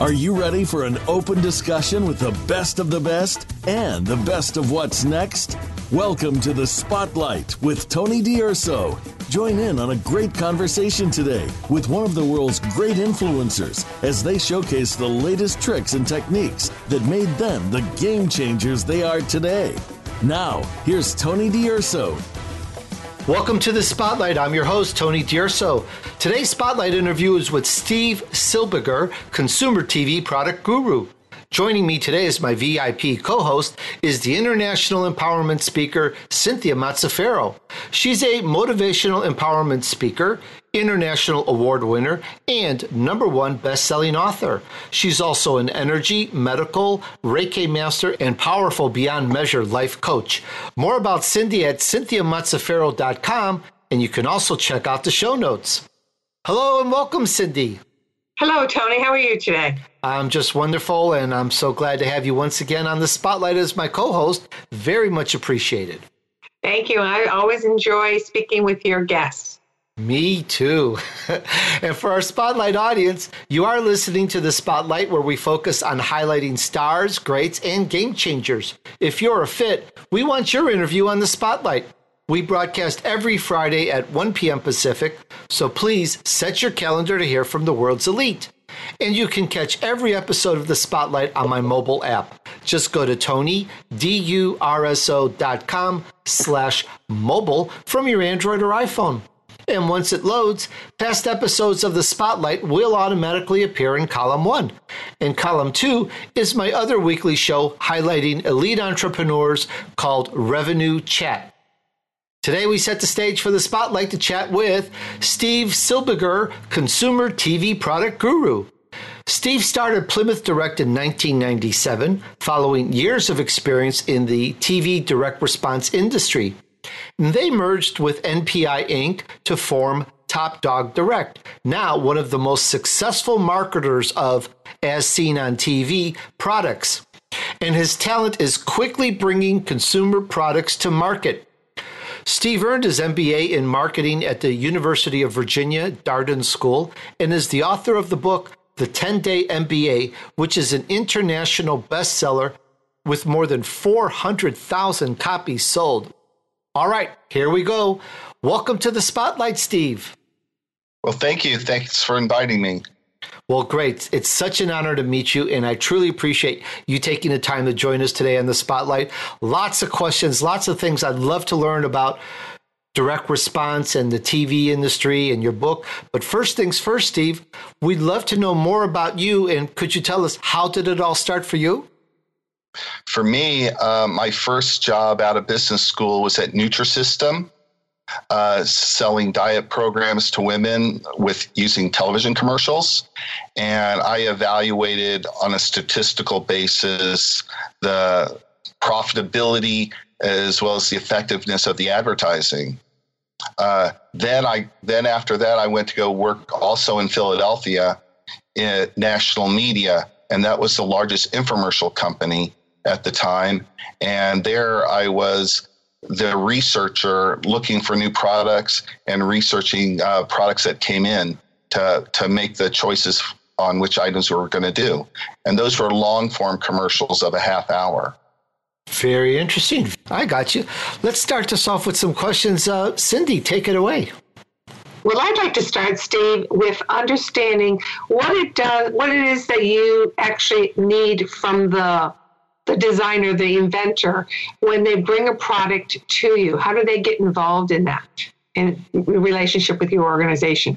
Are you ready for an open discussion with the best of the best and the best of what's next? Welcome to the Spotlight with Tony D'Urso. Join in on a great conversation today with one of the world's great influencers as they showcase the latest tricks and techniques that made them the game changers they are today. Now, here's Tony D'Urso Welcome to the Spotlight. I'm your host, Tony D'Urso. Today's Spotlight interview is with Steve Silbiger, Consumer TV Product Guru. Joining me today as my VIP co host is the international empowerment speaker, Cynthia Mazzaferro. She's a motivational empowerment speaker, international award winner, and number one best selling author. She's also an energy, medical, Reiki master, and powerful beyond measure life coach. More about Cindy at cynthiamazzaferro.com, and you can also check out the show notes. Hello and welcome, Cindy. Hello, Tony. How are you today? I'm just wonderful, and I'm so glad to have you once again on the spotlight as my co host. Very much appreciated. Thank you. I always enjoy speaking with your guests. Me too. and for our Spotlight audience, you are listening to the Spotlight where we focus on highlighting stars, greats, and game changers. If you're a fit, we want your interview on the Spotlight. We broadcast every Friday at 1 p.m. Pacific, so please set your calendar to hear from the world's elite. And you can catch every episode of The Spotlight on my mobile app. Just go to tonydurso.com slash mobile from your Android or iPhone. And once it loads, past episodes of The Spotlight will automatically appear in column one. And column two is my other weekly show highlighting elite entrepreneurs called Revenue Chat. Today, we set the stage for the spotlight to chat with Steve Silbiger, consumer TV product guru. Steve started Plymouth Direct in 1997, following years of experience in the TV direct response industry. They merged with NPI Inc. to form Top Dog Direct, now one of the most successful marketers of As Seen on TV products. And his talent is quickly bringing consumer products to market. Steve earned his MBA in marketing at the University of Virginia Darden School and is the author of the book The 10 Day MBA, which is an international bestseller with more than 400,000 copies sold. All right, here we go. Welcome to the spotlight, Steve. Well, thank you. Thanks for inviting me. Well, great. It's such an honor to meet you, and I truly appreciate you taking the time to join us today on the Spotlight. Lots of questions, lots of things I'd love to learn about direct response and the TV industry and your book. But first things first, Steve, we'd love to know more about you, and could you tell us how did it all start for you? For me, uh, my first job out of business school was at Nutrisystem uh, selling diet programs to women with using television commercials. And I evaluated on a statistical basis the profitability as well as the effectiveness of the advertising. Uh, then I then after that I went to go work also in Philadelphia in national media, and that was the largest infomercial company at the time. And there I was the researcher looking for new products and researching uh, products that came in to to make the choices on which items we were going to do. And those were long form commercials of a half hour. Very interesting. I got you. Let's start this off with some questions. Uh, Cindy, take it away. Well, I'd like to start, Steve, with understanding what it does, what it is that you actually need from the the designer, the inventor, when they bring a product to you? How do they get involved in that in relationship with your organization?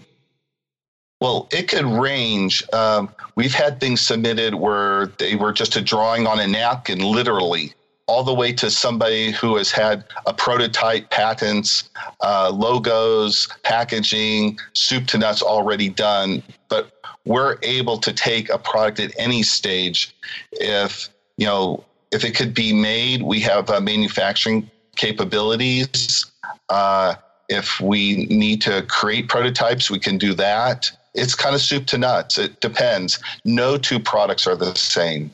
Well, it could range. Um, we've had things submitted where they were just a drawing on a napkin, literally, all the way to somebody who has had a prototype, patents, uh, logos, packaging, soup to nuts already done. But we're able to take a product at any stage if you know, if it could be made, we have uh, manufacturing capabilities. Uh, if we need to create prototypes, we can do that. It's kind of soup to nuts. It depends. No two products are the same.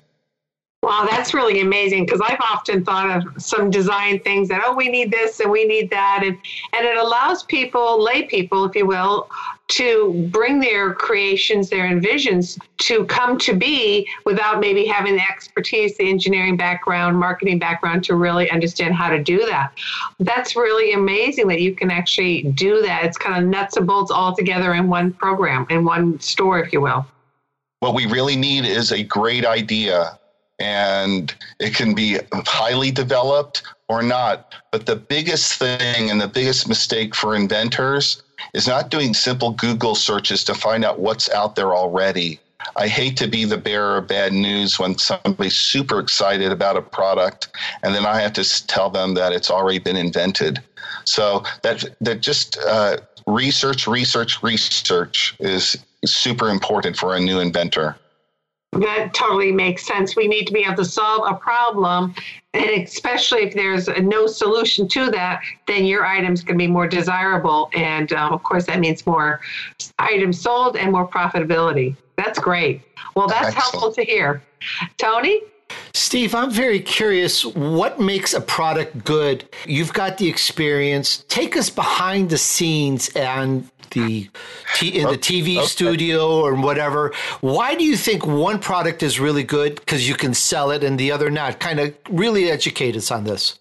Wow, that's really amazing because I've often thought of some design things that, oh, we need this and we need that. And, and it allows people, lay people, if you will, to bring their creations, their envisions to come to be without maybe having the expertise, the engineering background, marketing background to really understand how to do that. That's really amazing that you can actually do that. It's kind of nuts and bolts all together in one program, in one store, if you will. What we really need is a great idea and it can be highly developed or not. But the biggest thing and the biggest mistake for inventors is not doing simple Google searches to find out what's out there already. I hate to be the bearer of bad news when somebody's super excited about a product and then I have to tell them that it's already been invented. So that that just uh, research, research, research is super important for a new inventor. That totally makes sense. We need to be able to solve a problem, and especially if there's no solution to that, then your items can be more desirable. And um, of course, that means more items sold and more profitability. That's great. Well, that's Excellent. helpful to hear. Tony? Steve, I'm very curious what makes a product good? You've got the experience. Take us behind the scenes and the t- in the TV okay. studio or whatever. Why do you think one product is really good because you can sell it and the other not? Kind of really educate us on this.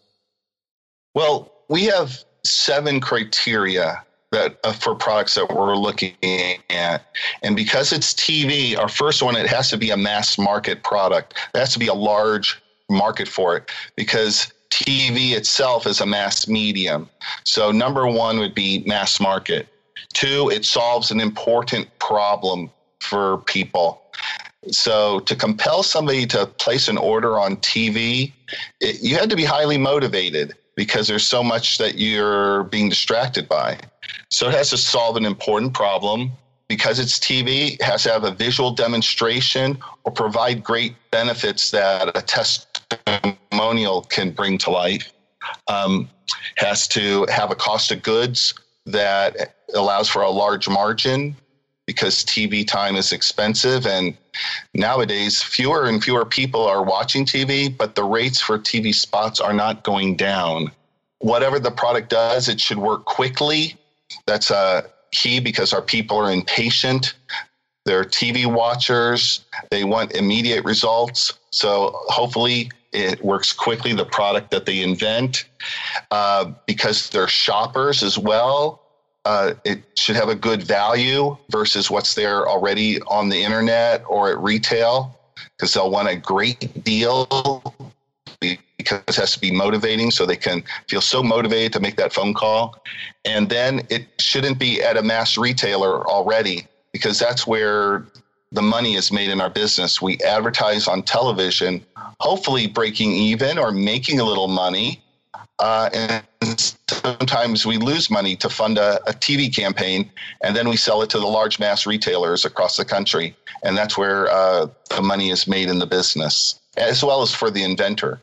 Well, we have seven criteria that uh, for products that we're looking at, and because it's TV, our first one it has to be a mass market product. There has to be a large market for it because TV itself is a mass medium. So number one would be mass market. Two, it solves an important problem for people. So to compel somebody to place an order on TV, it, you had to be highly motivated because there's so much that you're being distracted by. So it has to solve an important problem. Because it's TV, it has to have a visual demonstration or provide great benefits that a testimonial can bring to life. Um, has to have a cost of goods that allows for a large margin because TV time is expensive. And nowadays, fewer and fewer people are watching TV, but the rates for TV spots are not going down. Whatever the product does, it should work quickly. That's a key because our people are impatient. They're TV watchers. They want immediate results. So hopefully, it works quickly, the product that they invent. Uh, because they're shoppers as well, uh, it should have a good value versus what's there already on the internet or at retail because they'll want a great deal because it has to be motivating so they can feel so motivated to make that phone call. And then it shouldn't be at a mass retailer already because that's where the money is made in our business. We advertise on television, hopefully breaking even or making a little money. Uh, and sometimes we lose money to fund a, a, TV campaign, and then we sell it to the large mass retailers across the country. And that's where uh, the money is made in the business, as well as for the inventor.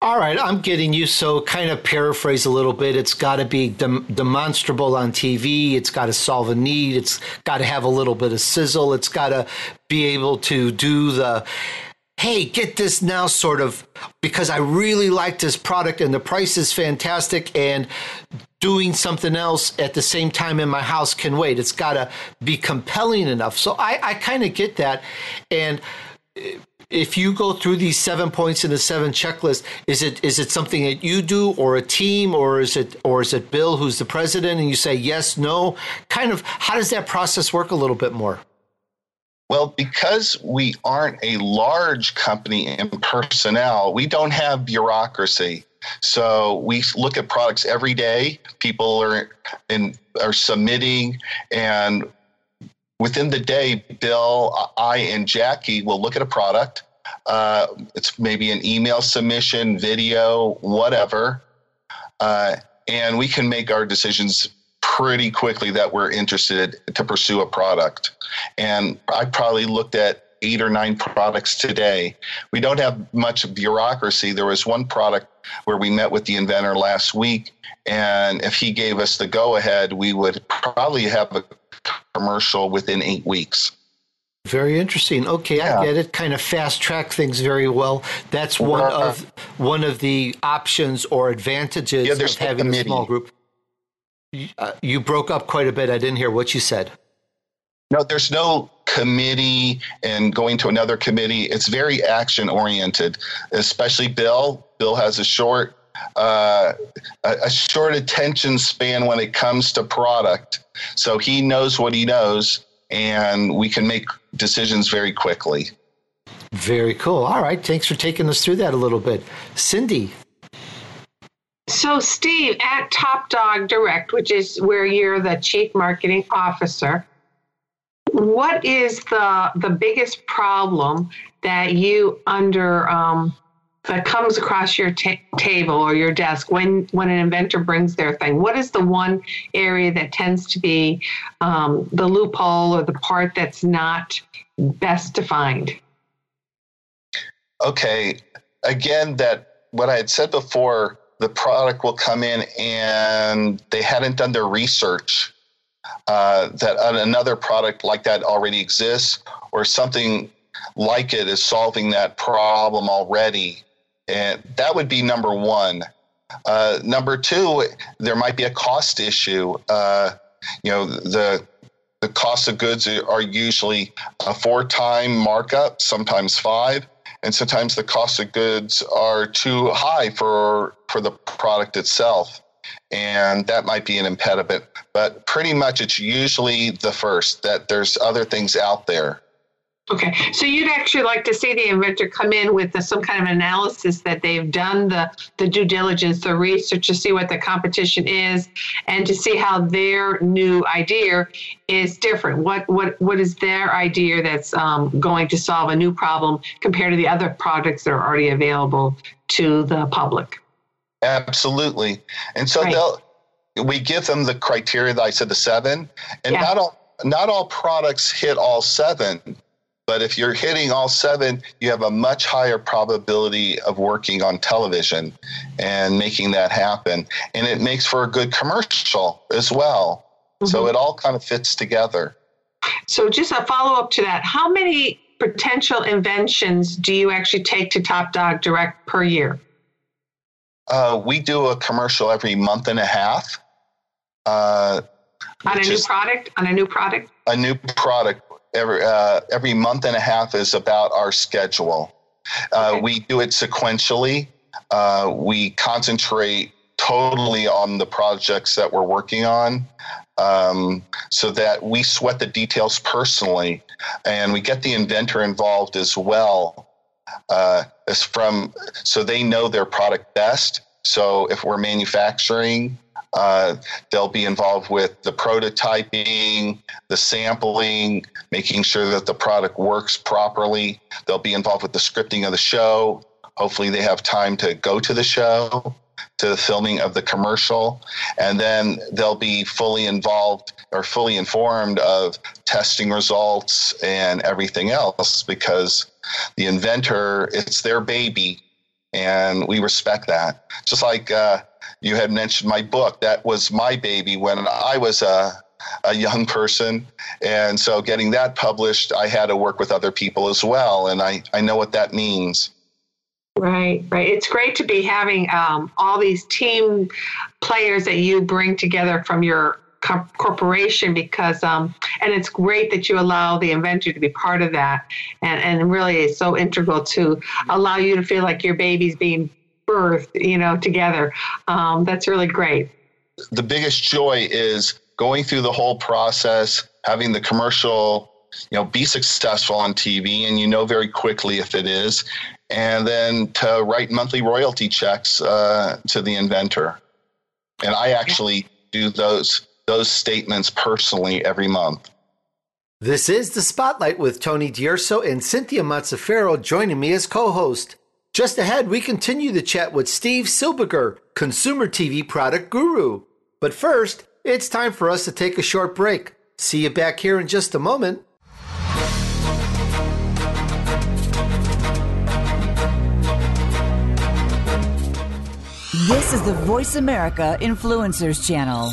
All right, I'm getting you. So, kind of paraphrase a little bit. It's got to be dem- demonstrable on TV. It's got to solve a need. It's got to have a little bit of sizzle. It's got to be able to do the, hey, get this now sort of, because I really like this product and the price is fantastic and doing something else at the same time in my house can wait. It's got to be compelling enough. So, I, I kind of get that. And, if you go through these seven points in the seven checklist, is it is it something that you do or a team or is it or is it Bill who's the president and you say yes, no? Kind of how does that process work a little bit more? Well, because we aren't a large company in personnel, we don't have bureaucracy. So we look at products every day. People are in, are submitting, and within the day, Bill, I, and Jackie will look at a product. Uh, it's maybe an email submission, video, whatever. Uh, and we can make our decisions pretty quickly that we're interested to pursue a product. And I probably looked at eight or nine products today. We don't have much bureaucracy. There was one product where we met with the inventor last week, and if he gave us the go ahead, we would probably have a commercial within eight weeks. Very interesting. Okay, yeah. I get it. Kind of fast track things very well. That's one uh, of one of the options or advantages yeah, of having a small group. Uh, you broke up quite a bit. I didn't hear what you said. No, there's no committee and going to another committee. It's very action oriented, especially Bill. Bill has a short uh, a short attention span when it comes to product. So he knows what he knows, and we can make decisions very quickly. Very cool. All right. Thanks for taking us through that a little bit. Cindy. So, Steve, at Top Dog Direct, which is where you're the chief marketing officer, what is the the biggest problem that you under um, that comes across your ta- table or your desk when when an inventor brings their thing? What is the one area that tends to be um, the loophole or the part that's not best defined? Okay. Again that what i had said before the product will come in and they hadn't done their research uh, that another product like that already exists or something like it is solving that problem already and that would be number one. Uh, number two, there might be a cost issue. Uh, you know, the the cost of goods are usually a four time markup, sometimes five, and sometimes the cost of goods are too high for for the product itself, and that might be an impediment. But pretty much, it's usually the first that there's other things out there. Okay, so you'd actually like to see the inventor come in with the, some kind of analysis that they've done the, the due diligence, the research to see what the competition is, and to see how their new idea is different. What what what is their idea that's um, going to solve a new problem compared to the other products that are already available to the public? Absolutely, and so right. they'll we give them the criteria that I said the seven, and yeah. not all not all products hit all seven but if you're hitting all seven, you have a much higher probability of working on television and making that happen. And it makes for a good commercial as well. Mm-hmm. So it all kind of fits together. So, just a follow up to that how many potential inventions do you actually take to Top Dog Direct per year? Uh, we do a commercial every month and a half. Uh, on a new product? On a new product? A new product every uh, every month and a half is about our schedule. Uh, okay. We do it sequentially. Uh, we concentrate totally on the projects that we're working on, um, so that we sweat the details personally, and we get the inventor involved as well. Uh, as from so they know their product best. So if we're manufacturing, uh, they'll be involved with the prototyping, the sampling, making sure that the product works properly. They'll be involved with the scripting of the show. Hopefully, they have time to go to the show, to the filming of the commercial, and then they'll be fully involved or fully informed of testing results and everything else because the inventor, it's their baby, and we respect that. Just like uh, you had mentioned my book. That was my baby when I was a, a young person. And so getting that published, I had to work with other people as well. And I, I know what that means. Right, right. It's great to be having um, all these team players that you bring together from your corporation because um, and it's great that you allow the inventor to be part of that and and really is so integral to allow you to feel like your baby's being birth, you know, together. Um, that's really great. The biggest joy is going through the whole process, having the commercial, you know, be successful on TV, and you know very quickly if it is, and then to write monthly royalty checks uh, to the inventor. And I actually do those those statements personally every month. This is the Spotlight with Tony D'Urso and Cynthia Mazzaferro joining me as co-host. Just ahead, we continue the chat with Steve Silbiger, consumer TV product guru. But first, it's time for us to take a short break. See you back here in just a moment. This is the Voice America Influencers Channel.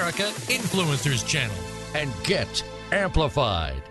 Influencers Channel. and get amplified.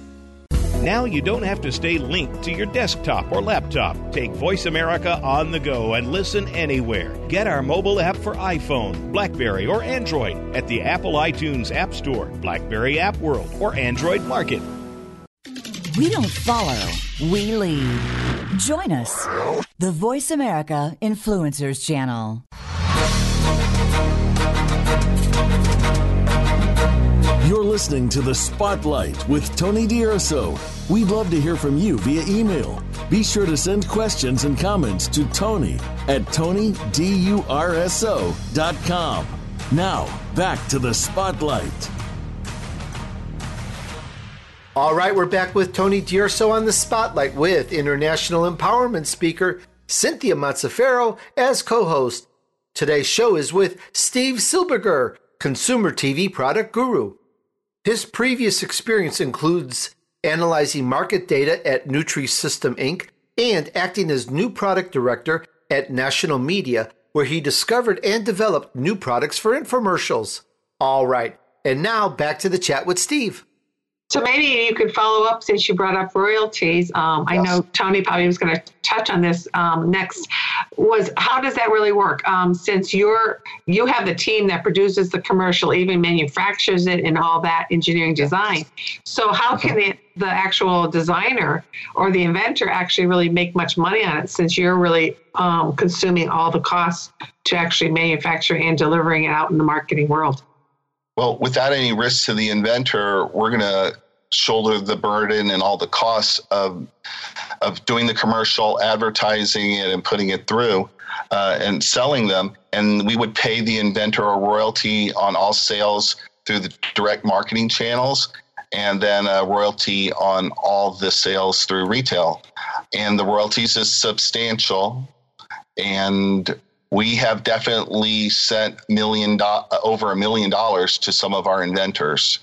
Now you don't have to stay linked to your desktop or laptop. Take Voice America on the go and listen anywhere. Get our mobile app for iPhone, Blackberry, or Android at the Apple iTunes App Store, Blackberry App World, or Android Market. We don't follow, we lead. Join us, the Voice America Influencers Channel. Listening to The Spotlight with Tony D'Urso. We'd love to hear from you via email. Be sure to send questions and comments to Tony at TonyDURSO.com. Now, back to The Spotlight. All right, we're back with Tony D'Urso on the Spotlight with international empowerment speaker Cynthia Mazzaferro as co host. Today's show is with Steve Silbiger, consumer TV product guru. His previous experience includes analyzing market data at Nutrisystem Inc. and acting as new product director at National Media, where he discovered and developed new products for infomercials. All right, and now back to the chat with Steve. So maybe you could follow up since you brought up royalties. Um, I know Tony probably was going to touch on this um, next. Was how does that really work? Um, since you're you have the team that produces the commercial, even manufactures it, and all that engineering design. So how can the the actual designer or the inventor actually really make much money on it? Since you're really um, consuming all the costs to actually manufacture and delivering it out in the marketing world. Well, without any risk to the inventor, we're going to shoulder the burden and all the costs of of doing the commercial, advertising it, and putting it through, uh, and selling them. And we would pay the inventor a royalty on all sales through the direct marketing channels, and then a royalty on all the sales through retail. And the royalties is substantial, and we have definitely sent million do- over a million dollars to some of our inventors.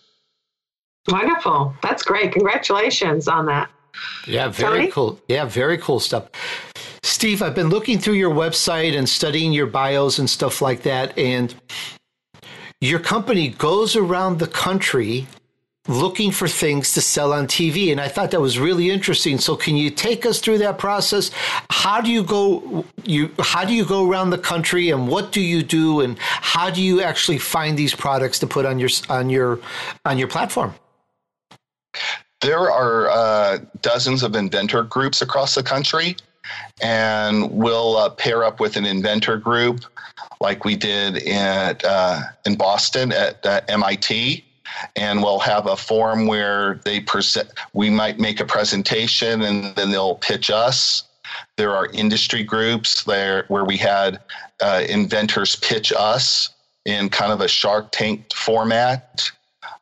Wonderful. That's great. Congratulations on that. Yeah, very Tony? cool. Yeah, very cool stuff. Steve, I've been looking through your website and studying your bios and stuff like that. And your company goes around the country looking for things to sell on TV. And I thought that was really interesting. So can you take us through that process? How do you go you how do you go around the country and what do you do and how do you actually find these products to put on your on your on your platform? There are uh, dozens of inventor groups across the country, and we'll uh, pair up with an inventor group like we did at, uh, in Boston at MIT. And we'll have a forum where they present. We might make a presentation, and then they'll pitch us. There are industry groups there where we had uh, inventors pitch us in kind of a Shark Tank format.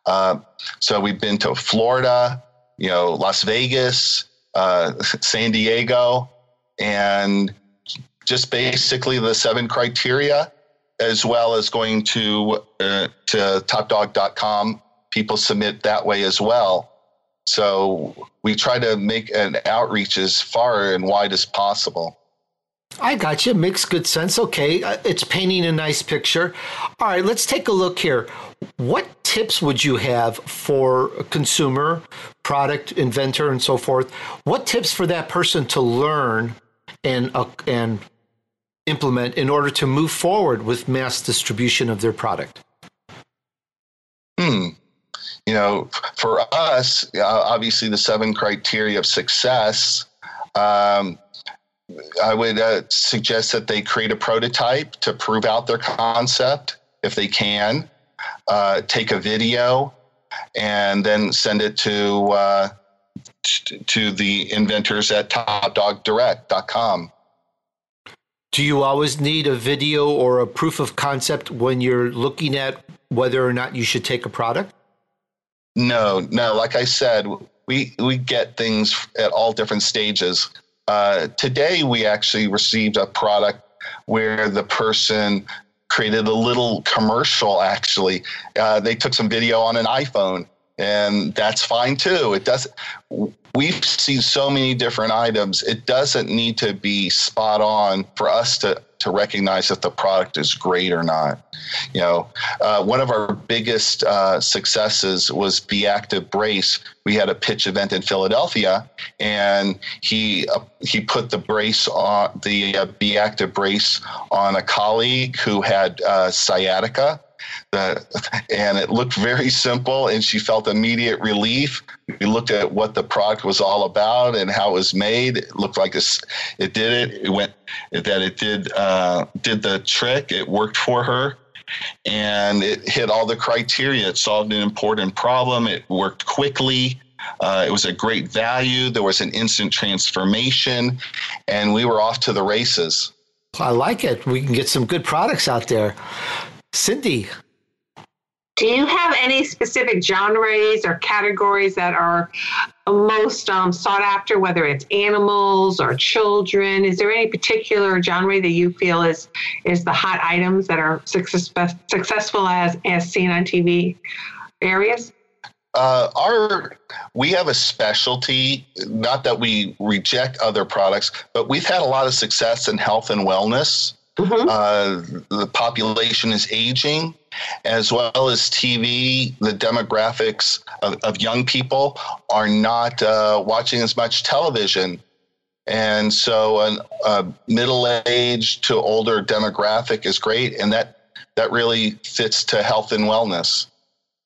Uh, so we've been to Florida, you know, Las Vegas, uh, San Diego, and just basically the seven criteria, as well as going to uh, to topdog.com. People submit that way as well. So we try to make an outreach as far and wide as possible. I got you. Makes good sense. Okay. Uh, it's painting a nice picture. All right, let's take a look here. What tips would you have for a consumer, product inventor, and so forth? What tips for that person to learn and, uh, and implement in order to move forward with mass distribution of their product? Hmm. You know, for us, uh, obviously the seven criteria of success. Um, I would uh, suggest that they create a prototype to prove out their concept if they can. Uh, take a video and then send it to uh, to the inventors at topdogdirect.com. Do you always need a video or a proof of concept when you're looking at whether or not you should take a product? No, no. Like I said, we we get things at all different stages. Uh, today, we actually received a product where the person created a little commercial. Actually, uh, they took some video on an iPhone, and that's fine too. It does. We've seen so many different items. It doesn't need to be spot on for us to to recognize if the product is great or not. You know, uh, one of our biggest uh, successes was Be Active Brace. We had a pitch event in Philadelphia, and he uh, he put the brace on the uh, Be Active Brace on a colleague who had uh, sciatica and it looked very simple and she felt immediate relief. We looked at what the product was all about and how it was made. It looked like this it did it. It went that it did uh, did the trick. It worked for her and it hit all the criteria. It solved an important problem. It worked quickly. Uh, it was a great value. There was an instant transformation and we were off to the races. I like it. We can get some good products out there. Cindy. Do you have any specific genres or categories that are most um, sought after, whether it's animals or children? Is there any particular genre that you feel is is the hot items that are success, successful as as seen on TV areas? Uh, our we have a specialty. Not that we reject other products, but we've had a lot of success in health and wellness. Mm-hmm. Uh, the population is aging, as well as TV. The demographics of, of young people are not uh, watching as much television. And so, a, a middle age to older demographic is great, and that that really fits to health and wellness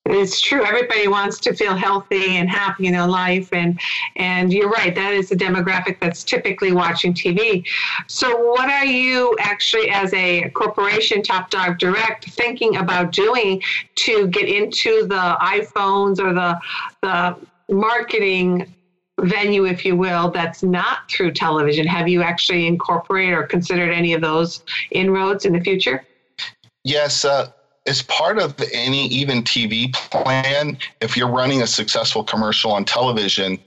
it's true. Everybody wants to feel healthy and happy in their life, and and you're right. That is the demographic that's typically watching TV. So, what are you actually, as a corporation, Top Dog Direct, thinking about doing to get into the iPhones or the the marketing venue, if you will, that's not through television? Have you actually incorporated or considered any of those inroads in the future? Yes. Uh, as part of any even TV plan, if you're running a successful commercial on television,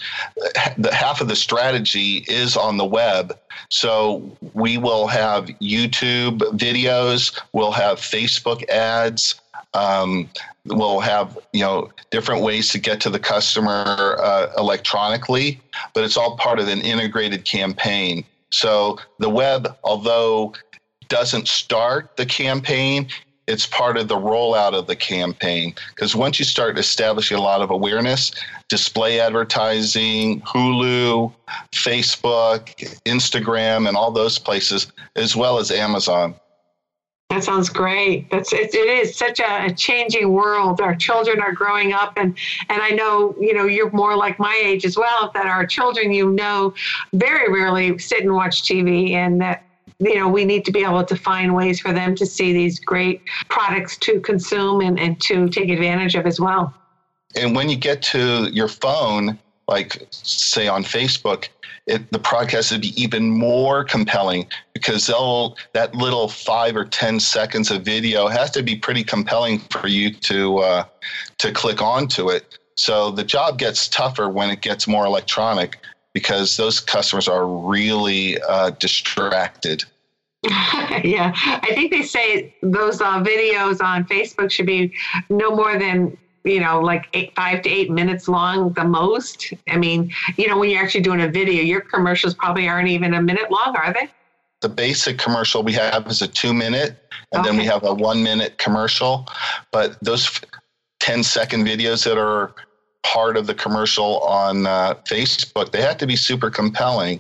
the half of the strategy is on the web. So we will have YouTube videos, we'll have Facebook ads, um, we'll have you know different ways to get to the customer uh, electronically, but it's all part of an integrated campaign. So the web, although doesn't start the campaign, it's part of the rollout of the campaign because once you start establishing a lot of awareness display advertising hulu facebook instagram and all those places as well as amazon that sounds great. That's it, it is such a, a, changing world. Our children are growing up, and and I know you know you're more like my age as well. That our children, you know, very rarely sit and watch TV, and that you know, we need to be able to find ways for them to see these great products to consume and, and to take advantage of as well. And when you get to your phone, like say on Facebook, it, the has to be even more compelling because they'll that little five or ten seconds of video has to be pretty compelling for you to uh, to click onto it. So the job gets tougher when it gets more electronic because those customers are really uh, distracted. yeah, I think they say those uh, videos on Facebook should be no more than you know like eight, five to eight minutes long the most. I mean, you know, when you're actually doing a video, your commercials probably aren't even a minute long, are they? the basic commercial we have is a two minute, and Okay. then we have a one minute commercial. But those f- 10 second videos that are part of the commercial on uh, Facebook, they have to be super compelling.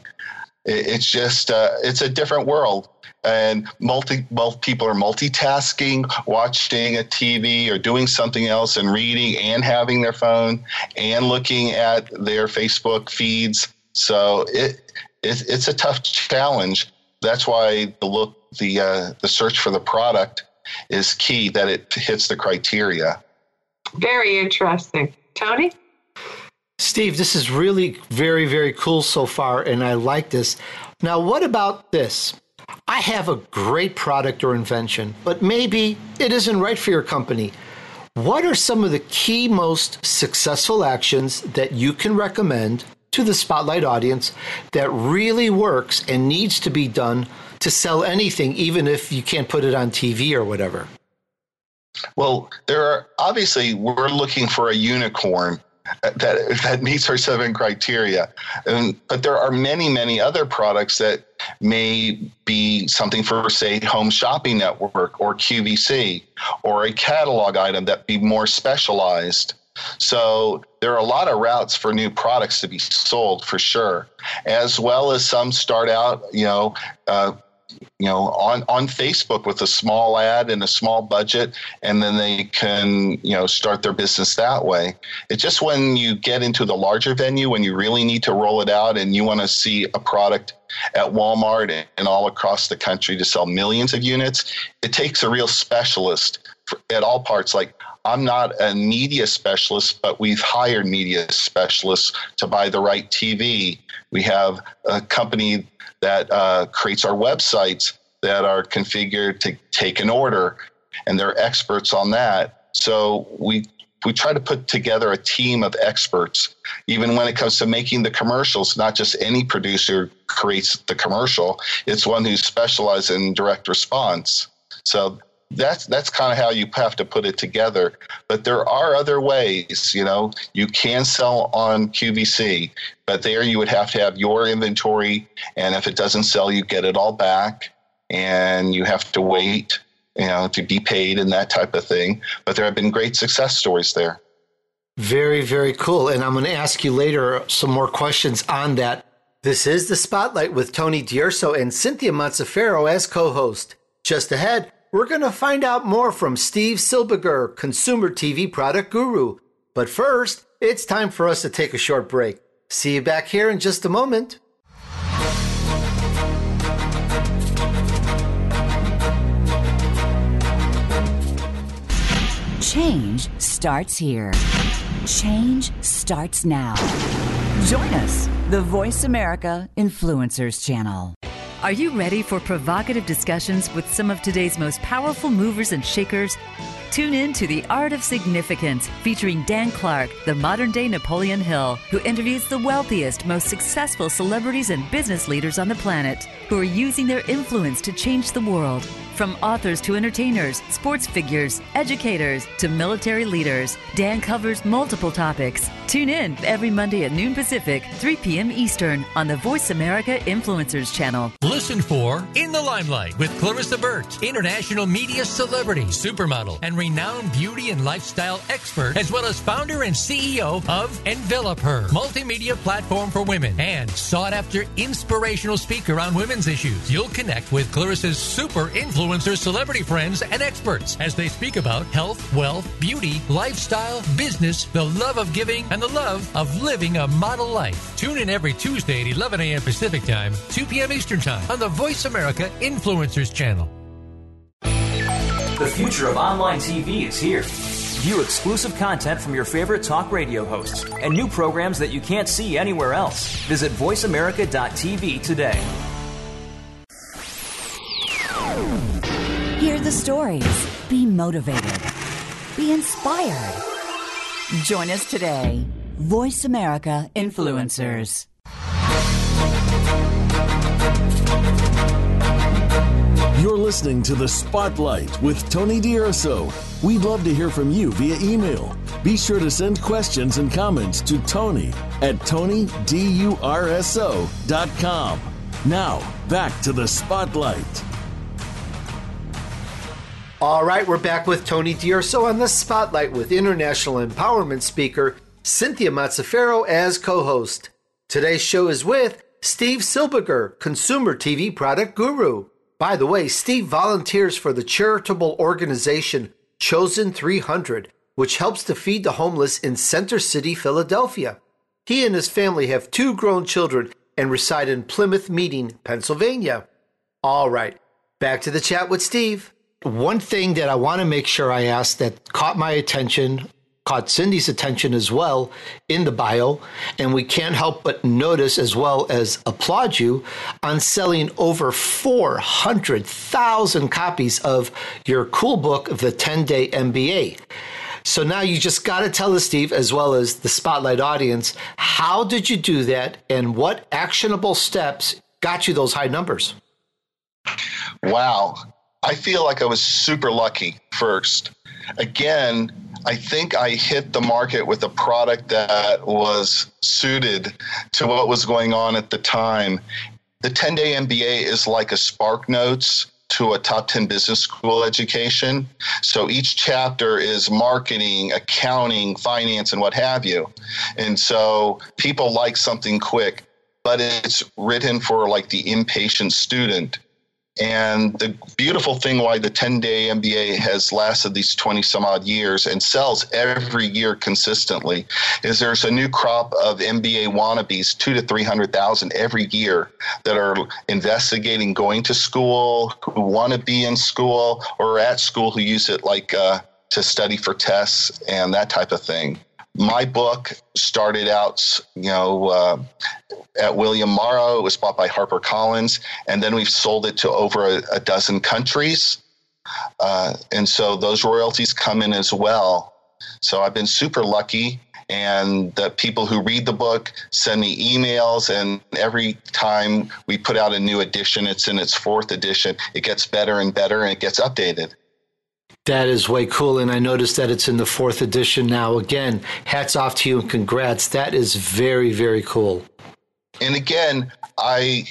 It, it's just, uh, it's a different world. And multi, both people are multitasking, watching a TV or doing something else and reading and having their phone and looking at their Facebook feeds. So it, it it's a tough challenge. That's why the look, the uh, the search for the product is key. That it hits the criteria. Very interesting. Tony? Steve, this is really very, very cool so far, and I like this. Now, what about this? I have a great product or invention, but maybe it isn't right for your company. What are some of the key, most successful actions that you can recommend to the Spotlight audience that really works and needs to be done to sell anything, even if you can't put it on TV or whatever? Well, there are obviously we're looking for a unicorn that that meets our seven criteria, and, but there are many many other products that may be something for say home shopping network or QVC or a catalog item that be more specialized. So there are a lot of routes for new products to be sold for sure, as well as some start out, you know, uh, you know, on on Facebook with a small ad and a small budget, and then they can, you know, start their business that way. It's just when you get into the larger venue, when you really need to roll it out, and you want to see a product at Walmart and all across the country to sell millions of units, it takes a real specialist at all parts. Like I'm not a media specialist, but we've hired media specialists to buy the right TV. We have a company that uh, creates our websites that are configured to take an order, and they're experts on that. So we we try to put together a team of experts, even when it comes to making the commercials. Not just any producer creates the commercial; it's one who specializes in direct response. So that's that's kind of how you have to put it together. But there are other ways. You know, you can sell on QVC, but there you would have to have your inventory, and if it doesn't sell, you get it all back, and you have to wait. You know, to be paid and that type of thing. But there have been great success stories there. Very, very cool. And I'm going to ask you later some more questions on that. This is The Spotlight with Tony D'Urso and Cynthia Montefiore as co host. Just ahead, we're going to find out more from Steve Silbiger, consumer TV product guru. But first, it's time for us to take a short break. See you back here in just a moment. Change starts here. Change starts now. Join us, the Voice America Influencers Channel. Are you ready for provocative discussions with some of today's most powerful movers and shakers? Tune in to The Art of Significance, featuring Dan Clark, the modern day Napoleon Hill, who interviews the wealthiest, most successful celebrities and business leaders on the planet who are using their influence to change the world. From authors to entertainers, sports figures, educators to military leaders, Dan covers multiple topics. Tune in every Monday at noon Pacific, 3 p.m. Eastern on the Voice America Influencers channel. Listen for In the Limelight with Clarissa Burt, international media celebrity, supermodel, and renowned beauty and lifestyle expert, as well as founder and CEO of Envelop Her, multimedia platform for women, and sought after inspirational speaker on women's issues. You'll connect with Clarissa's super influencer celebrity friends and experts as they speak about health, wealth, beauty, lifestyle, business, the love of giving, and the love of living a model life. Tune in every Tuesday at 11 a.m. Pacific Time, 2 p.m. Eastern Time on the Voice America Influencers Channel. The future of online TV is here. View exclusive content from your favorite talk radio hosts and new programs that you can't see anywhere else. Visit VoiceAmerica.tv today. Hear the stories. Be motivated. Be inspired. Join us today. Voice America Influencers. You're listening to The Spotlight with Tony D'Urso. We'd love to hear from you via email. Be sure to send questions and comments to Tony at TonyDURSO.com. Now, back to the spotlight. All right, we're back with Tony D'Urso on the spotlight with international empowerment speaker Cynthia Mazzaferro as co host. Today's show is with Steve Silbiger, consumer TV product guru. By the way, Steve volunteers for the charitable organization Chosen 300, which helps to feed the homeless in Center City, Philadelphia. He and his family have two grown children and reside in Plymouth Meeting, Pennsylvania. All right, back to the chat with Steve. One thing that I want to make sure I ask that caught my attention, caught Cindy's attention as well in the bio, and we can't help but notice as well as applaud you on selling over 400,000 copies of your cool book, The 10 Day MBA. So now you just got to tell us, Steve, as well as the Spotlight audience, how did you do that and what actionable steps got you those high numbers? Wow. I feel like I was super lucky first. Again, I think I hit the market with a product that was suited to what was going on at the time. The 10 day MBA is like a Spark Notes to a top 10 business school education. So each chapter is marketing, accounting, finance, and what have you. And so people like something quick, but it's written for like the impatient student. And the beautiful thing why the 10 day MBA has lasted these 20 some odd years and sells every year consistently is there's a new crop of MBA wannabes, two to 300,000 every year that are investigating going to school, who want to be in school or at school who use it like uh, to study for tests and that type of thing my book started out, you know, uh, at William Morrow. It was bought by HarperCollins, and then we've sold it to over a, a dozen countries. Uh, and so those royalties come in as well. So I've been super lucky. And the people who read the book send me emails, and every time we put out a new edition, it's in its fourth edition, it gets better and better and it gets updated. That is way cool. And I noticed that it's in the fourth edition now. Again, hats off to you and congrats. That is very, very cool. And again, I,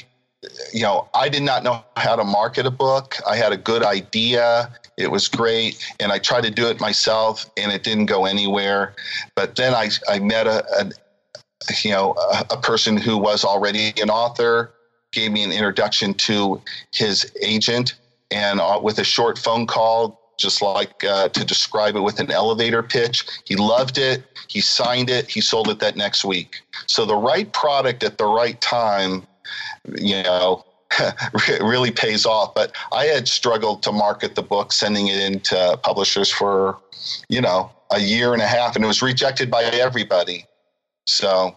you know, I did not know how to market a book. I had a good idea. It was great. And I tried to do it myself and it didn't go anywhere. But then I, I met a, a you know, a, a person who was already an author, gave me an introduction to his agent. And uh, with a short phone call, just like uh, to describe it with an elevator pitch. He loved it. He signed it. He sold it that next week. So the right product at the right time, you know, really pays off. But I had struggled to market the book, sending it into publishers for, you know, a year and a half, and it was rejected by everybody. So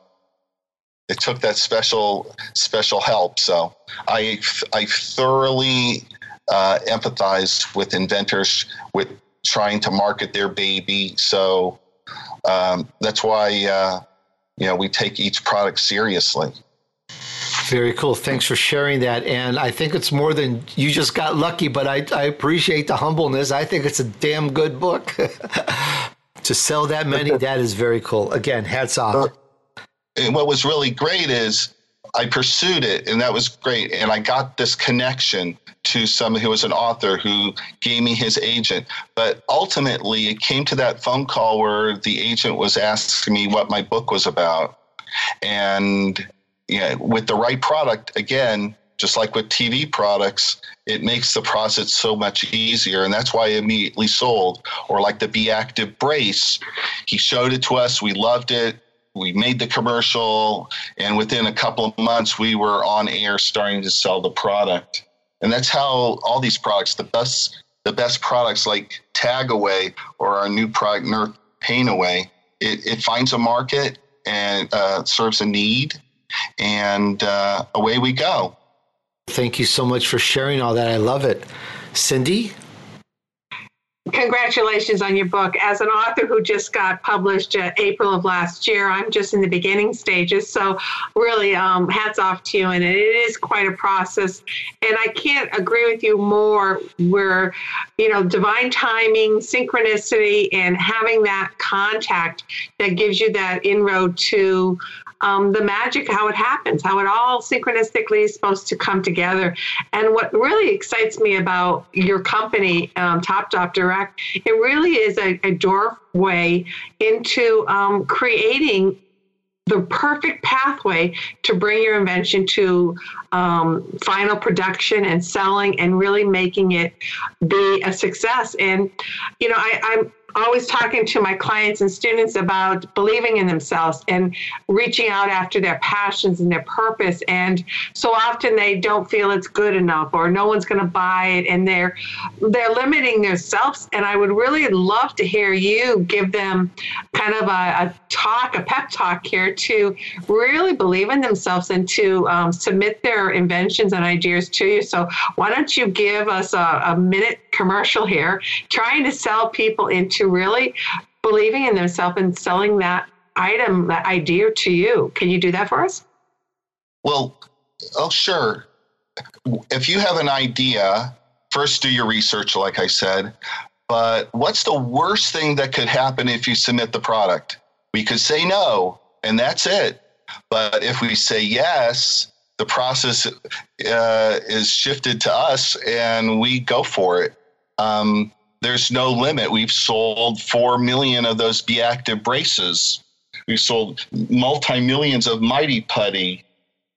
it took that special special help. So I I thoroughly uh, empathize with inventors with trying to market their baby. So um, that's why uh, you know we take each product seriously. Very cool. Thanks for sharing that. And I think it's more than you just got lucky, but I, I appreciate the humbleness. I think it's a damn good book. to sell that many, that is very cool. Again, hats off. And what was really great is I pursued it, and that was great. And I got this connection to someone who was an author who gave me his agent. But ultimately, it came to that phone call where the agent was asking me what my book was about. And yeah, with the right product, again, just like with TV products, it makes the process so much easier. And that's why I immediately sold. Or like the Be Active brace, he showed it to us. We loved it we made the commercial and within a couple of months we were on air starting to sell the product. And that's how all these products the best the best products like tag away or our new product nerf pain away it, it finds a market and uh, serves a need and uh, away we go. Thank you so much for sharing all that. I love it. Cindy Congratulations on your book. As an author who just got published uh, April of last year, I'm just in the beginning stages. So, really, um, hats off to you. And it is quite a process. And I can't agree with you more where, you know, divine timing, synchronicity, and having that contact that gives you that inroad to um, the magic, how it happens, how it all synchronistically is supposed to come together. And what really excites me about your company, um, Top Dog Direct, it really is a, a doorway into um, creating the perfect pathway to bring your invention to um, final production and selling and really making it be a success. And, you know, I, I'm always talking to my clients and students about believing in themselves and reaching out after their passions and their purpose. And so often they don't feel it's good enough or no one's going to buy it and they're they're limiting themselves. And I would really love to hear you give them kind of a, a talk, a pep talk here to really believe in themselves and to um, submit their inventions and ideas to you. So why don't you give us a, a minute commercial here, trying to sell people into really believing in themselves and selling that item, that idea to you. Can you do that for us? Well, oh, sure. If you have an idea, first do your research, like I said. But what's the worst thing that could happen if you submit the product? We could say no, and that's it. But if we say yes, the process uh, is shifted to us and we go for it. Um, there's no limit. We've sold 4 million of those Be Active braces. We've sold multi millions of Mighty Putty,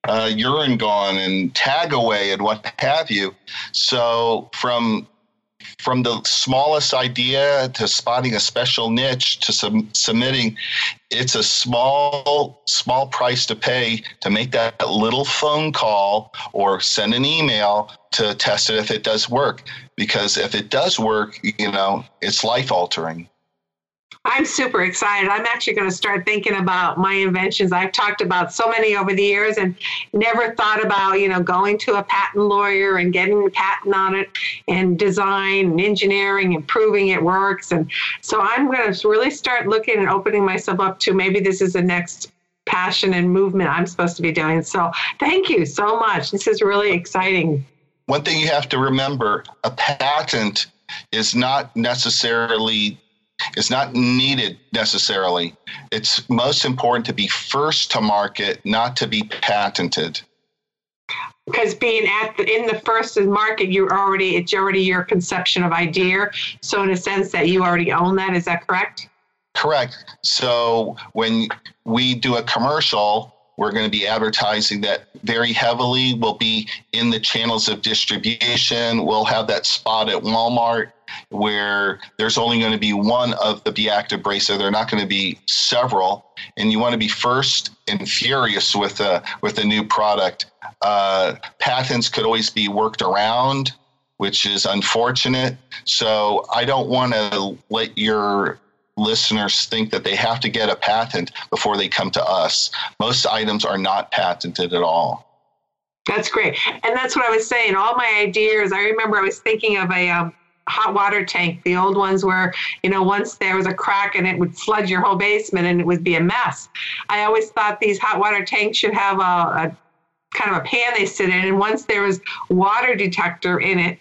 uh, Urine Gone, and Tag Away, and what have you. So, from from the smallest idea to spotting a special niche to sub- submitting it's a small small price to pay to make that little phone call or send an email to test it if it does work. Because if it does work you know it's life altering I'm super excited. I'm actually going to start thinking about my inventions. I've talked about so many over the years and never thought about, you know, going to a patent lawyer and getting a patent on it and design and engineering and proving it works. And so I'm going to really start looking and opening myself up to maybe this is the next passion and movement I'm supposed to be doing. So thank you so much. This is really exciting. One thing you have to remember a patent is not necessarily is not needed necessarily. It's most important to be first to market, not to be patented. Because being at the, in the first market, you're already it's already your conception of idea. So in a sense that you already own that, is that correct? Correct. So when we do a commercial, we're going to be advertising that very heavily. We'll be in the channels of distribution. We'll have that spot at Walmart where there's only going to be one of the Be Active bracer. There are not going to be several, and you want to be first and furious with a with a new product. Uh, patents could always be worked around, which is unfortunate. So I don't want to let your listeners think that they have to get a patent before they come to us. Most items are not patented at all. That's great. And that's what I was saying. All my ideas, I remember I was thinking of a um, hot water tank, the old ones where, you know, once there was a crack and it would flood your whole basement and it would be a mess. I always thought these hot water tanks should have a, a kind of a pan they sit in. And once there was water detector in it,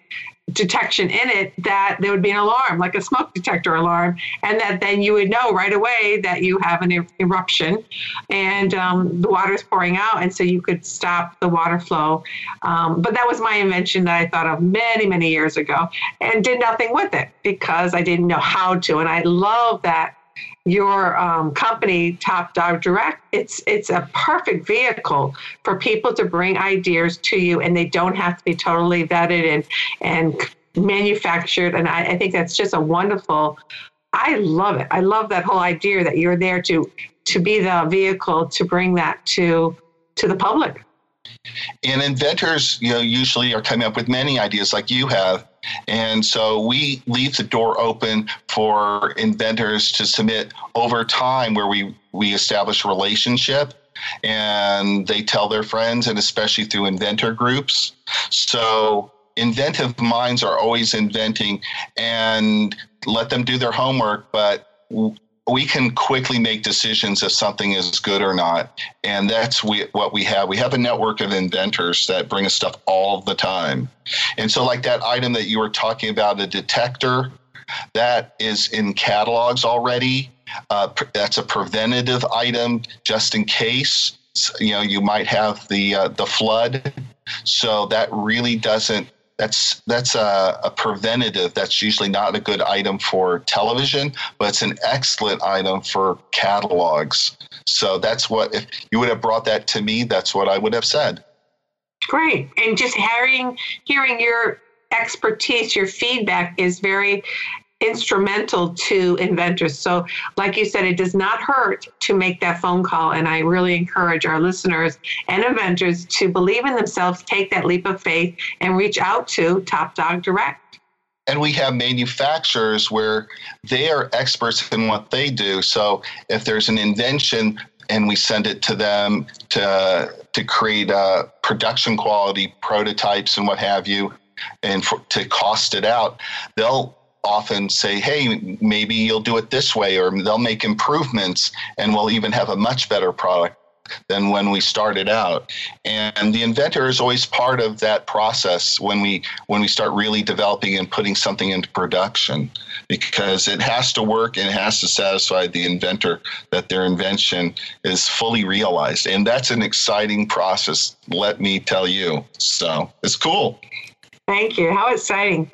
detection in it that there would be an alarm, like a smoke detector alarm, and that then you would know right away that you have an er- eruption and um, the water is pouring out, and so you could stop the water flow. Um, but that was my invention that I thought of many, many years ago and did nothing with it because I didn't know how to. And I love that your um, company top dog direct it's it's a perfect vehicle for people to bring ideas to you and they don't have to be totally vetted and and manufactured and I, I think that's just a wonderful i love it. I love that whole idea that you're there to to be the vehicle to bring that to to the public and inventors you know usually are coming up with many ideas like you have and so we leave the door open for inventors to submit over time where we, we establish a relationship and they tell their friends and especially through inventor groups. So inventive minds are always inventing and let them do their homework, but we can quickly make decisions if something is good or not. And that's we, what we have. We have a network of inventors that bring us stuff all the time. And so, like that item that you were talking about, a detector, that is in catalogs already. Uh, that's a preventative item just in case you know you might have the uh, the flood. So that really doesn't that's that's a, a, preventative. That's usually not a good item for television, but it's an excellent item for catalogs. So that's what if you would have brought that to me, that's what I would have said. Great, and just hearing hearing your expertise, your feedback is very instrumental to inventors. So, like you said, it does not hurt to make that phone call. And I really encourage our listeners and inventors to believe in themselves, take that leap of faith, and reach out to Top Dog Direct. And we have manufacturers where they are experts in what they do. So, if there's an invention, and we send it to them to to create uh, production quality prototypes and what have you, and for, to cost it out, they'll often say, hey, maybe you'll do it this way, or they'll make improvements and we'll even have a much better product than when we started out. And the inventor is always part of that process when we when we start really developing and putting something into production because it has to work and it has to satisfy the inventor that their invention is fully realized. And that's an exciting process, let me tell you. So it's cool. Thank you. How exciting.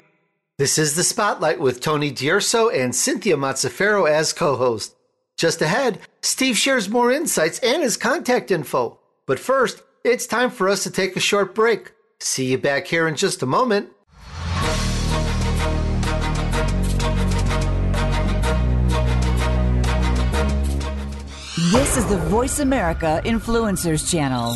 This is The Spotlight with Tony D'Urso and Cynthia Mazzaferro as co host. Just ahead, Steve shares more insights and his contact info. But first, it's time for us to take a short break. See you back here in just a moment. This is the Voice America Influencers Channel.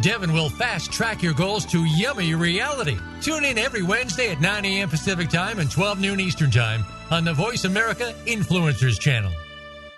Devin will fast track your goals to yummy reality. Tune in every Wednesday at 9 a.m. Pacific Time and 12 noon Eastern Time on the Voice America Influencers Channel.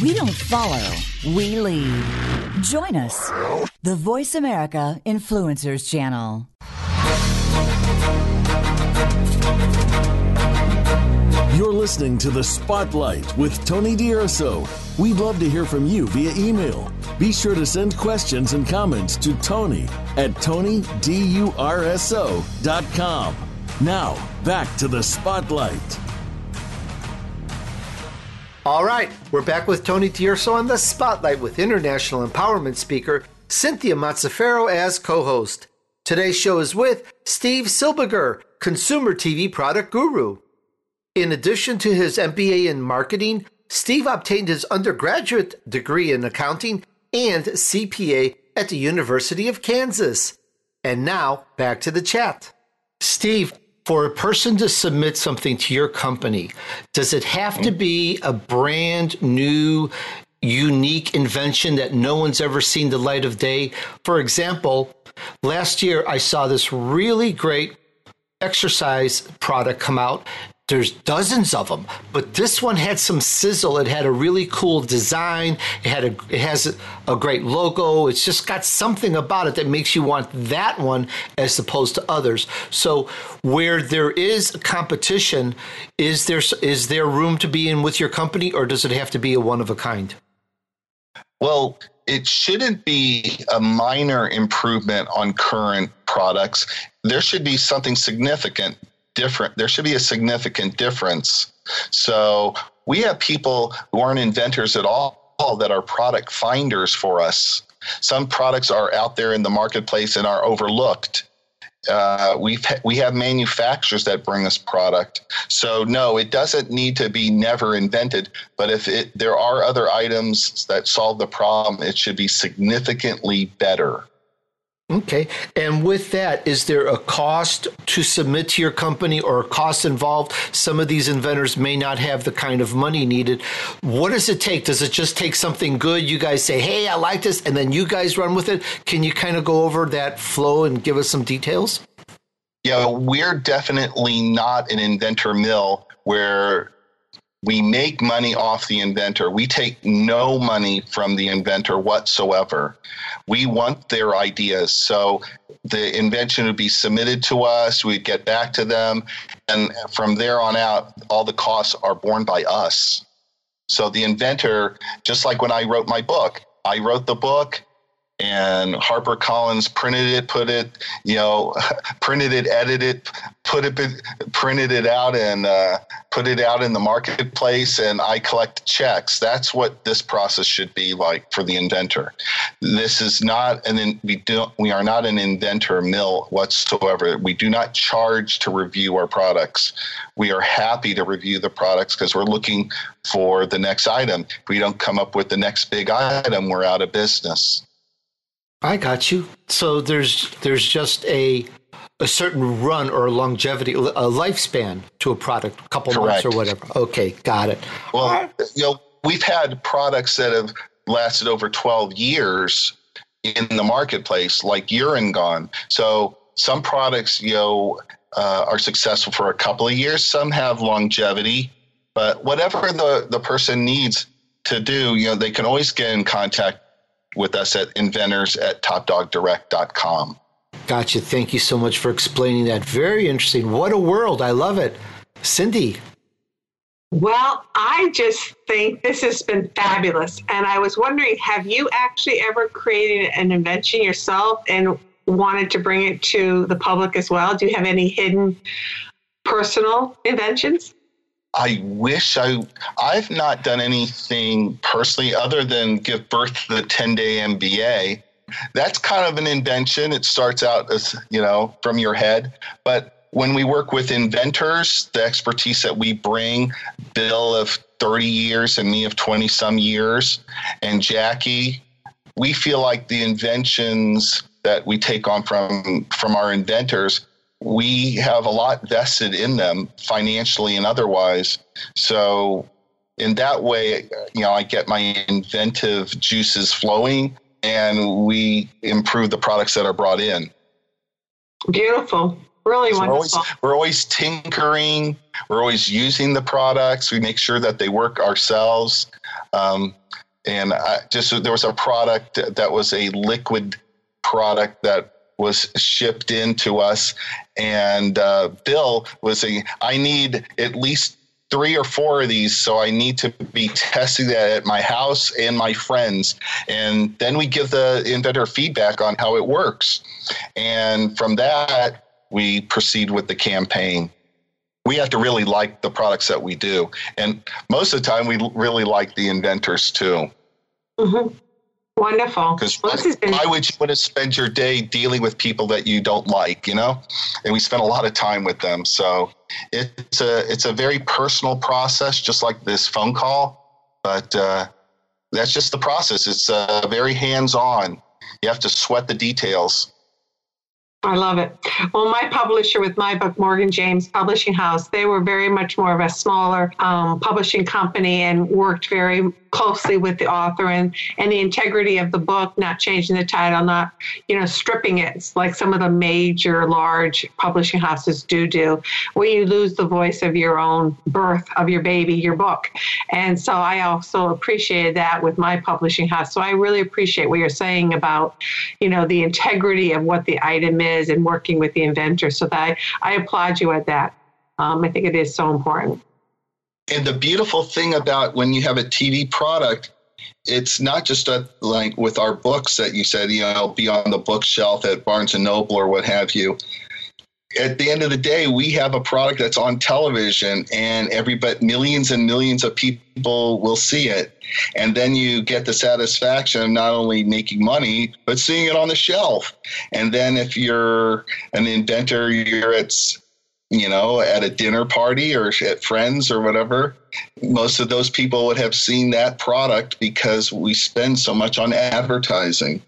We don't follow, we lead. Join us, the Voice America Influencers Channel. You're listening to The Spotlight with Tony D'Urso. We'd love to hear from you via email. Be sure to send questions and comments to Tony at TonyDURSO.com. Now, back to The Spotlight. All right, we're back with Tony D'Urso on The Spotlight with international empowerment speaker Cynthia Mazzaferro as co host. Today's show is with Steve Silbiger, consumer TV product guru. In addition to his MBA in marketing, Steve obtained his undergraduate degree in accounting and CPA at the University of Kansas. And now, back to the chat. Steve, for a person to submit something to your company, does it have to be a brand new, unique invention that no one's ever seen the light of day? For example, last year I saw this really great exercise product come out there's dozens of them, but this one had some sizzle. It had a really cool design. It had a it has a, great logo. It's just got something about it that makes you want that one as opposed to others. So where there is competition, is there is there room to be in with your company, or does it have to be a one of a kind? Well, it shouldn't be a minor improvement on current products. There should be something significant different. There should be a significant difference. So we have people who aren't inventors at all that are product finders for us. Some products are out there in the marketplace and are overlooked. Uh, we we have manufacturers that bring us product. So no, it doesn't need to be never invented. But if it, there are other items that solve the problem, it should be significantly better. Okay. And with that, is there a cost to submit to your company or a cost involved? Some of these inventors may not have the kind of money needed. What does it take? Does it just take something good? You guys say, hey, I like this, and then you guys run with it? Can you kind of go over that flow and give us some details? Yeah, we're definitely not an inventor mill where we make money off the inventor. We take no money from the inventor whatsoever. We want their ideas. So the invention would be submitted to us, we'd get back to them, and from there on out, all the costs are borne by us. So the inventor, just like when I wrote my book, I wrote the book, and Harper Collins printed it, put it, you know, printed it, edited it, put it, printed it out, and uh, put it out in the marketplace, and I collect checks. That's what this process should be like for the inventor. This is not an we do we are not an inventor mill whatsoever. We do not charge to review our products. We are happy to review the products because we're looking for the next item. If we don't come up with the next big item, we're out of business. I got you. So there's there's just a a certain run or longevity, a lifespan to a product, a couple Correct. months or whatever. Okay, got it. Well, right. you know, we've had products that have lasted over 12 years in the marketplace, like Urine Gone. So some products, you know, uh, are successful for a couple of years. Some have longevity, but whatever the the person needs to do, you know, they can always get in contact with us at inventors at topdogdirect.com. Gotcha. Thank you so much for explaining that. Very interesting. What a world. I love it. Cindy. Well, I just think this has been fabulous. And I was wondering have you actually ever created an invention yourself and wanted to bring it to the public as well? Do you have any hidden personal inventions? I wish I I've not done anything personally other than give birth to the 10 day MBA. That's kind of an invention. It starts out as, you know, from your head. But when we work with inventors, the expertise that we bring, Bill of 30 years and me of 20 some years, and Jackie, we feel like the inventions that we take on from from our inventors we have a lot vested in them financially and otherwise. So, in that way, you know, I get my inventive juices flowing and we improve the products that are brought in. Beautiful. Really so wonderful. We're always, we're always tinkering. We're always using the products. We make sure that they work ourselves. Um, and I just there was a product that was a liquid product that was shipped in to us, and uh, Bill was saying, "I need at least." Three or four of these, so I need to be testing that at my house and my friends. And then we give the inventor feedback on how it works. And from that, we proceed with the campaign we have to really like the products that we do. And most of the time, we really like the inventors too. Mm-hmm. Wonderful. Because well, been- why would you want to spend your day dealing with people that you don't like, you know? And we spend a lot of time with them. So it's a it's a very personal process, just like this phone call. But uh, that's just the process. It's uh, very hands on. You have to sweat the details. I love it. Well, my publisher with my book, Morgan James Publishing House, they were very much more of a smaller um, publishing company and worked very closely with the author and, and the integrity of the book, not changing the title, not, you know, stripping it like some of the major large publishing houses do do, where you lose the voice of your own birth of your baby, your book. And so I also appreciated that with my publishing house. So I really appreciate what you're saying about, you know, the integrity of what the item is and working with the inventor. So that I, I applaud you at that. Um, I think it is so important. And the beautiful thing about when you have a TV product, it's not just a, like with our books that you said, you know, be on the bookshelf at Barnes and Noble or what have you. At the end of the day, we have a product that's on television, and every but millions and millions of people will see it, and then you get the satisfaction of not only making money but seeing it on the shelf. And then if you're an inventor, you're at you know, at a dinner party or at friends or whatever, most of those people would have seen that product because we spend so much on advertising.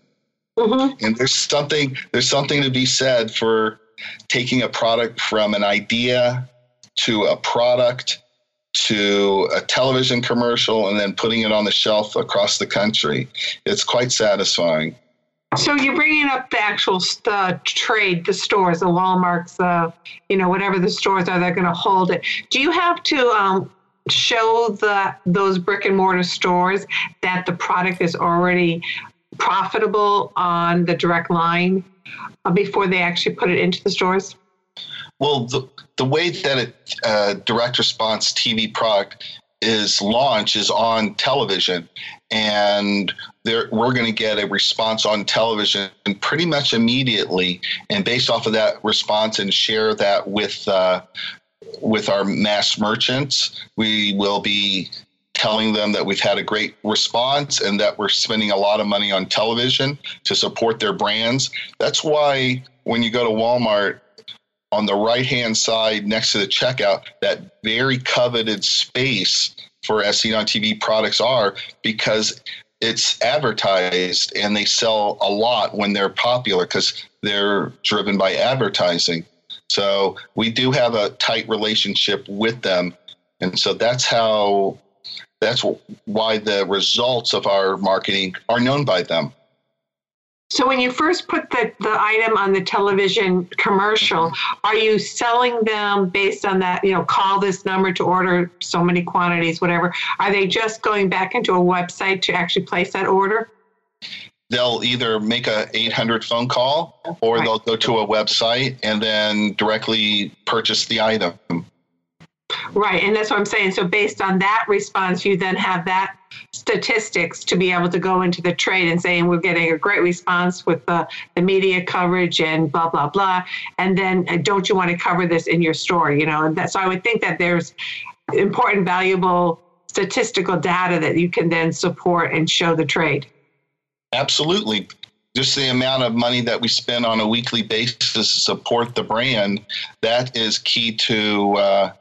Mm-hmm. And there's something there's something to be said for taking a product from an idea to a product to a television commercial and then putting it on the shelf across the country. It's quite satisfying. So you're bringing up the actual the trade, the stores, the WalMarts, the you know whatever the stores are, they're going to hold it. Do you have to um, show the those brick and mortar stores that the product is already profitable on the direct line uh, before they actually put it into the stores? Well, the the way that a uh, direct response TV product is launched is on television, and we're going to get a response on television pretty much immediately, and based off of that response, and share that with uh, with our mass merchants. We will be telling them that we've had a great response and that we're spending a lot of money on television to support their brands. That's why when you go to Walmart, on the right hand side next to the checkout, that very coveted space for seen on TV products are because it's advertised and they sell a lot when they're popular because they're driven by advertising. So we do have a tight relationship with them. And so that's how that's why the results of our marketing are known by them. So when you first put the, the item on the television commercial, are you selling them based on that, you know, call this number to order so many quantities, whatever? Are they just going back into a website to actually place that order? They'll either make a 800 phone call or right. they'll go to a website and then directly purchase the item. Right, and that's what I'm saying. So based on that response, you then have that statistics to be able to go into the trade and saying we're getting a great response with the, the media coverage and blah blah blah. And then uh, don't you want to cover this in your store? You know, and that, so I would think that there's important, valuable statistical data that you can then support and show the trade. Absolutely just the amount of money that we spend on a weekly basis to support the brand that is key to uh,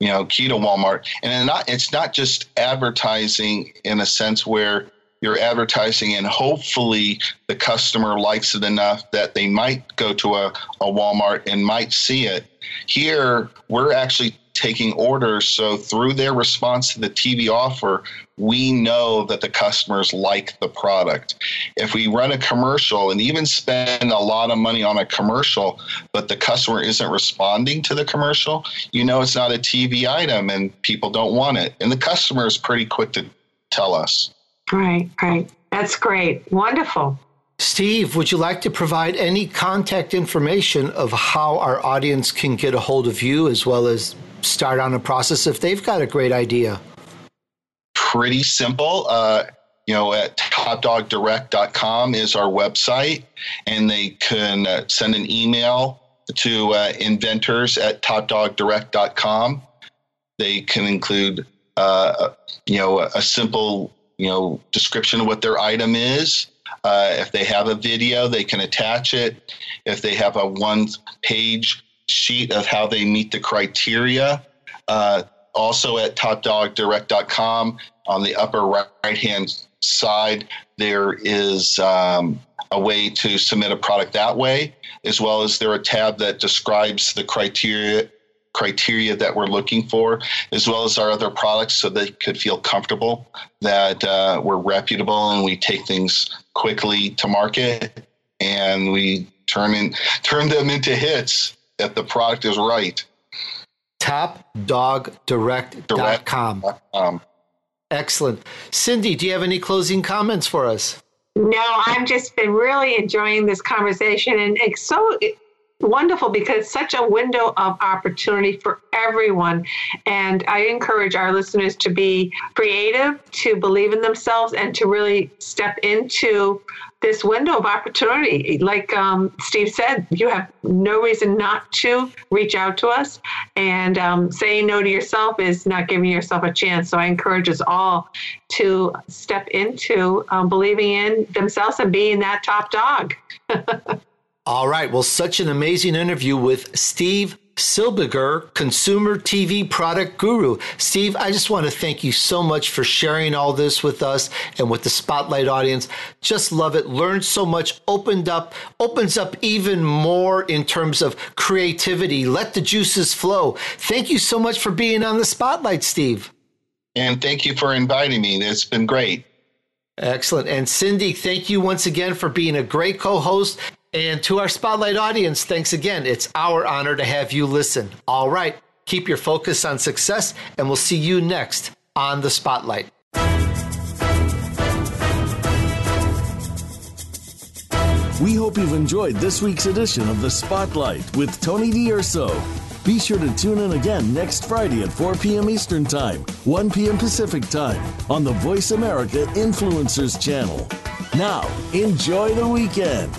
you know, key to Walmart. And not, it's not just advertising in a sense where you're advertising and hopefully the customer likes it enough that they might go to a, a Walmart and might see it. Here, we're actually taking orders. So through their response to the TV offer, we know that the customers like the product. If we run a commercial and even spend a lot of money on a commercial, but the customer isn't responding to the commercial, you know it's not a TV item and people don't want it. And the customer is pretty quick to tell us. Right, right. That's great. Wonderful. Steve, would you like to provide any contact information of how our audience can get a hold of you as well as start on a process if they've got a great idea? Pretty simple. Uh, you know, at topdogdirect.com is our website, and they can uh, send an email to uh, inventors at topdogdirect.com. They can include, uh, you know, a simple, you know, description of what their item is. Uh, if they have a video, they can attach it. If they have a one page sheet of how they meet the criteria. Uh, also at topdogdirect.com on the upper right hand side, there is um, a way to submit a product that way, as well as there a tab that describes the criteria criteria that we're looking for, as well as our other products, so they could feel comfortable that uh, we're reputable and we take things quickly to market and we turn in turn them into hits if the product is right. TopDogDirect.com. Direct. Excellent. Cindy, do you have any closing comments for us? No, I've just been really enjoying this conversation and it's so wonderful because such a window of opportunity for everyone. And I encourage our listeners to be creative, to believe in themselves, and to really step into this window of opportunity. Like um, Steve said, you have no reason not to reach out to us. And um, saying no to yourself is not giving yourself a chance. So I encourage us all to step into um, believing in themselves and being that top dog. All right. Well, such an amazing interview with Steve Silbiger, consumer TV product guru. Steve, I just want to thank you so much for sharing all this with us and with the Spotlight audience. Just love it. Learned so much, opened up, opens up even more in terms of creativity. Let the juices flow. Thank you so much for being on the Spotlight, Steve. And thank you for inviting me. It's been great. Excellent. And Cindy, thank you once again for being a great co host and to our Spotlight audience, thanks again. It's our honor to have you listen. All right, keep your focus on success, and we'll see you next on the Spotlight. We hope you've enjoyed this week's edition of the Spotlight with Tony D'Urso. Be sure to tune in again next Friday at 4 p.m. Eastern Time, 1 p.m. Pacific Time on the Voice America Influencers channel. Now, enjoy the weekend.